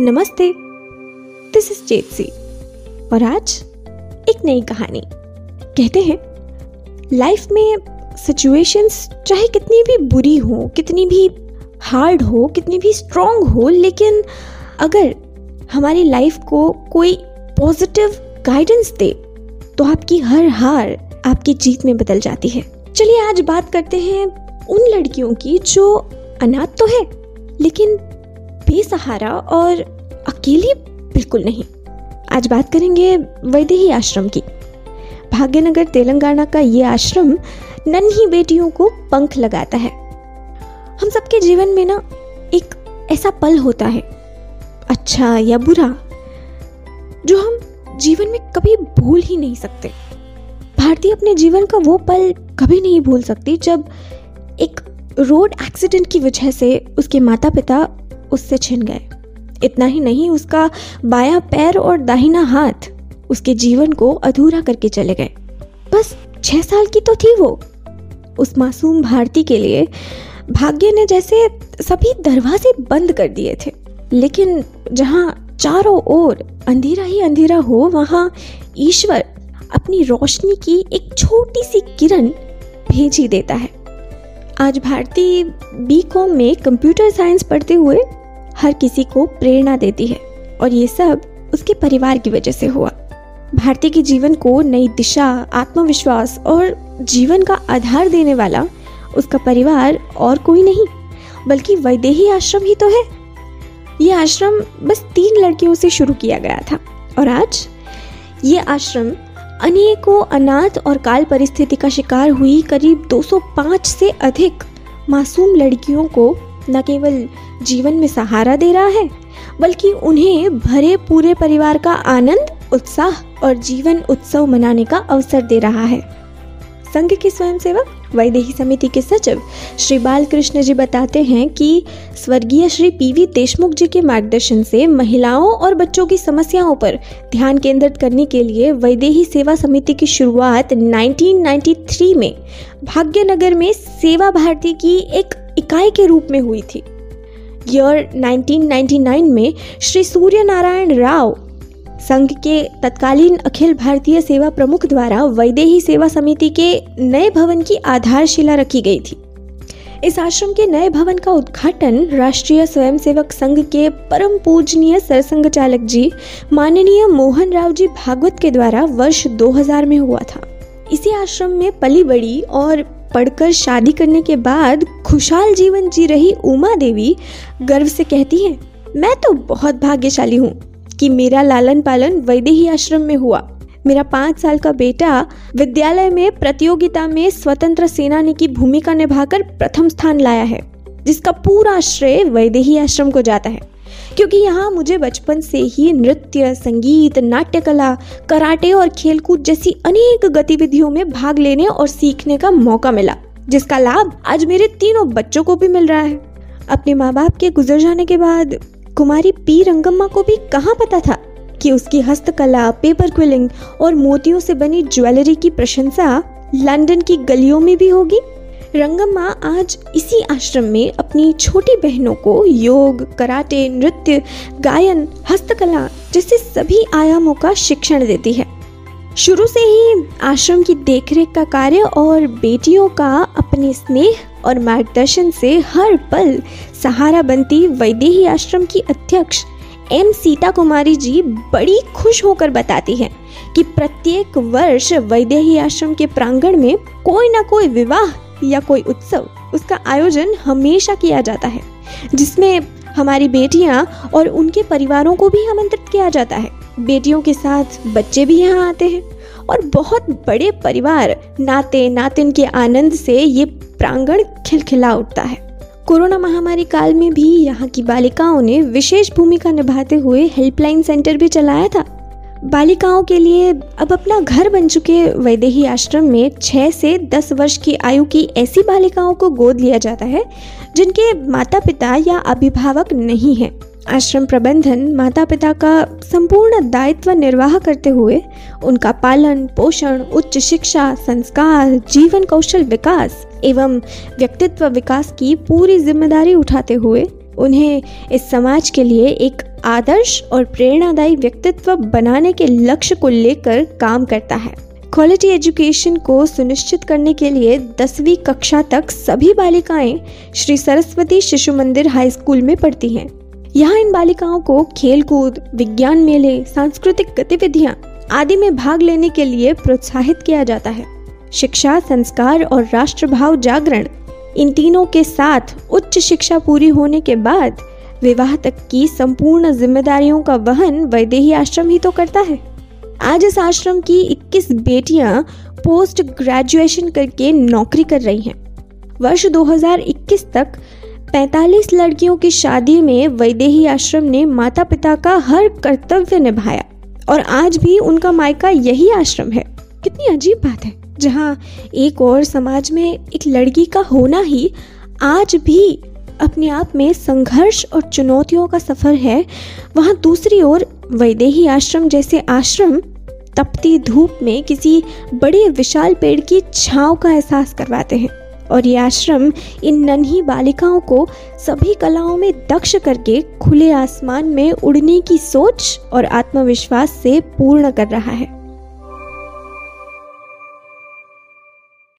नमस्ते। This is Jetsi और आज एक नई कहानी। कहते हैं लाइफ में सिचुएशंस चाहे कितनी भी बुरी हो, कितनी भी हार्ड हो, कितनी भी स्ट्रांग हो, लेकिन अगर हमारी लाइफ को कोई पॉजिटिव गाइडेंस दे तो आपकी हर हार आपकी जीत में बदल जाती है। चलिए आज बात करते हैं उन लड़कियों की जो अनाथ तो है, लेकिन बेसहारा और अकेली बिल्कुल नहीं। आज बात करेंगे वैदेही आश्रम की। भाग्यनगर तेलंगाना का ये आश्रम नन्ही बेटियों को पंख लगाता है। हम सबके जीवन में ना एक ऐसा पल होता है अच्छा या बुरा, जो हम जीवन में कभी भूल ही नहीं सकते। भारती अपने जीवन का वो पल कभी नहीं भूल सकती जब एक रोड एक्सीडेंट की वजह से उसके माता पिता उससे छिन गए। इतना ही नहीं, उसका बाया पैर और दाहिना हाथ उसके जीवन को अधूरा करके चले गए। बस छह साल की तो थी वो। उस मासूम भारती के लिए भाग्य ने जैसे सभी दरवाजे बंद कर दिए थे। लेकिन जहाँ चारों ओर अंधेरा ही अंधेरा हो, वहाँ ईश्वर अपनी रोशनी की एक छोटी सी किरण भेज ही देता है। आज भारती बी कॉम में कंप्यूटर साइंस पढ़ते हुए हर किसी को प्रेरणा देती है और ये सब उसके परिवार की वजह से हुआ। भारती के जीवन को नई दिशा, आत्मविश्वास और जीवन का आधार देने वाला उसका परिवार और कोई नहीं, बल्कि वैदेही आश्रम ही तो है। ये आश्रम बस तीन लड़कियों से शुरू किया गया था और आज ये आश्रम अनेकों अनाथ और काल परिस्थिति का शिकार हुई करीब 205 से अधिक मासूम लड़कियों को न केवल जीवन में सहारा दे रहा है, बल्कि उन्हें भरे पूरे परिवार का आनंद, उत्साह और जीवन उत्सव मनाने का अवसर दे रहा है। संघ के स्वयंसेवक, वैदेही समिति के सचिव श्री बालकृष्ण जी बताते हैं कि स्वर्गीय श्री पीवी देशमुख जी के मार्गदर्शन से महिलाओं और बच्चों की समस्याओं पर ध्यान केंद्रित करने के लिए वैदेही सेवा समिति की शुरुआत 1993 में भाग्यनगर में सेवा भारती की एक इकाई के रूप में हुई थी। ईयर 1999 में श्री सूर्य नारायण राव संघ के तत्कालीन अखिल भारतीय सेवा प्रमुख द्वारा वैदेही सेवा समिति के नए भवन की आधारशिला रखी गई थी। इस आश्रम के नए भवन का उद्घाटन राष्ट्रीय स्वयंसेवक संघ के परम पूजनीय सरसंघ चालक जी माननीय मोहन राव जी भागवत के द्वारा वर्ष 2000 में हुआ था। इसी आश्रम में पली बड़ी और पढ़कर शादी करने के बाद खुशहाल जीवन जी रही उमा देवी गर्व से कहती हैं, मैं तो बहुत भाग्यशाली हूँ कि मेरा लालन पालन वैदेही आश्रम में हुआ। मेरा पाँच साल का बेटा विद्यालय में प्रतियोगिता में स्वतंत्र सेनानी की भूमिका निभाकर प्रथम स्थान लाया है, जिसका पूरा श्रेय वैदेही आश्रम को जाता है। क्योंकि यहाँ मुझे बचपन से ही नृत्य, संगीत नाट्य कला कराटे और खेलकूद जैसी अनेक गतिविधियों में भाग लेने और सीखने का मौका मिला, जिसका लाभ आज मेरे तीनों बच्चों को भी मिल रहा है। अपने माँ बाप के गुजर जाने के बाद, कुमारी पी. रंगम्मा को भी कहाँ पता था कि उसकी हस्तकला पेपर क्विलिंग और मोतियों से बनी ज्वेलरी की प्रशंसा लंदन की गलियों में भी होगी? रंगम्मा आज इसी आश्रम में अपनी छोटी बहनों को योग, कराटे, नृत्य, गायन, हस्तकला जैसे सभी आयामों का शिक्षण देती है। शुरू से ही आश्रम की देखरेख का कार्य और बेटियों का अपने स्नेह और मार्गदर्शन से हर पल सहारा बनती वैदेही आश्रम की अध्यक्ष एम सीता कुमारी जी बड़ी खुश होकर बताती हैं कि प्रत्येक वर्ष वैदेही आश्रम के प्रांगण में कोई ना कोई विवाह या कोई उत्सव, उसका आयोजन हमेशा किया जाता है, जिसमें हमारी बेटियाँ और उनके परिवारों को भी आमंत्रित किया जाता है। बेटियों के साथ बच्चे भी यहाँ आते हैं और बहुत बड़े परिवार नाते नातिन के आनंद से ये प्रांगण खिलखिला उठता है। कोरोना महामारी काल में भी यहाँ की बालिकाओं ने विशेष भूमिका निभाते हुए हेल्पलाइन सेंटर भी चलाया था। बालिकाओं के लिए अब अपना घर बन चुके वैदेही आश्रम में छः से दस वर्ष की आयु की ऐसी बालिकाओं को गोद लिया जाता है, जिनके माता पिता या अभिभावक नहीं हैं। आश्रम प्रबंधन माता पिता का संपूर्ण दायित्व निर्वाह करते हुए उनका पालन, पोषण, उच्च शिक्षा, संस्कार, जीवन कौशल विकास एवं व्यक्तित्व विकास की पूरी ज़िम्मेदारी उठाते हुए उन्हें इस समाज के लिए एक आदर्श और प्रेरणादायी व्यक्तित्व बनाने के लक्ष्य को लेकर काम करता है। क्वालिटी एजुकेशन को सुनिश्चित करने के लिए दसवीं कक्षा तक सभी बालिकाएँ श्री सरस्वती शिशु मंदिर हाई स्कूल में पढ़ती हैं। यहाँ इन बालिकाओं को खेल कूद विज्ञान मेले, सांस्कृतिक गतिविधियाँ आदि में भाग लेने के लिए प्रोत्साहित किया जाता है। शिक्षा, संस्कार और राष्ट्रभाव जागरण इन तीनों के साथ उच्च शिक्षा पूरी होने के बाद विवाह तक की संपूर्ण जिम्मेदारियों का वहन वैदेही आश्रम ही तो करता है। आज इस आश्रम की 21 बेटियाँ पोस्ट ग्रेजुएशन करके नौकरी कर रही हैं। वर्ष 2021 तक 45 लड़कियों की शादी में वैदेही आश्रम ने माता पिता का हर कर्तव्य निभाया और आज भी उनका मायका यही आश्रम है। कितनी अजीब बात है। जहाँ एक और समाज में एक लड़की का होना ही आज भी अपने आप में संघर्ष और चुनौतियों का सफ़र है, वहाँ दूसरी ओर वैदेही आश्रम जैसे आश्रम तपती धूप में किसी बड़े विशाल पेड़ की छाँव का एहसास करवाते हैं और ये आश्रम इन नन्ही बालिकाओं को सभी कलाओं में दक्ष करके खुले आसमान में उड़ने की सोच और आत्मविश्वास से पूर्ण कर रहा है।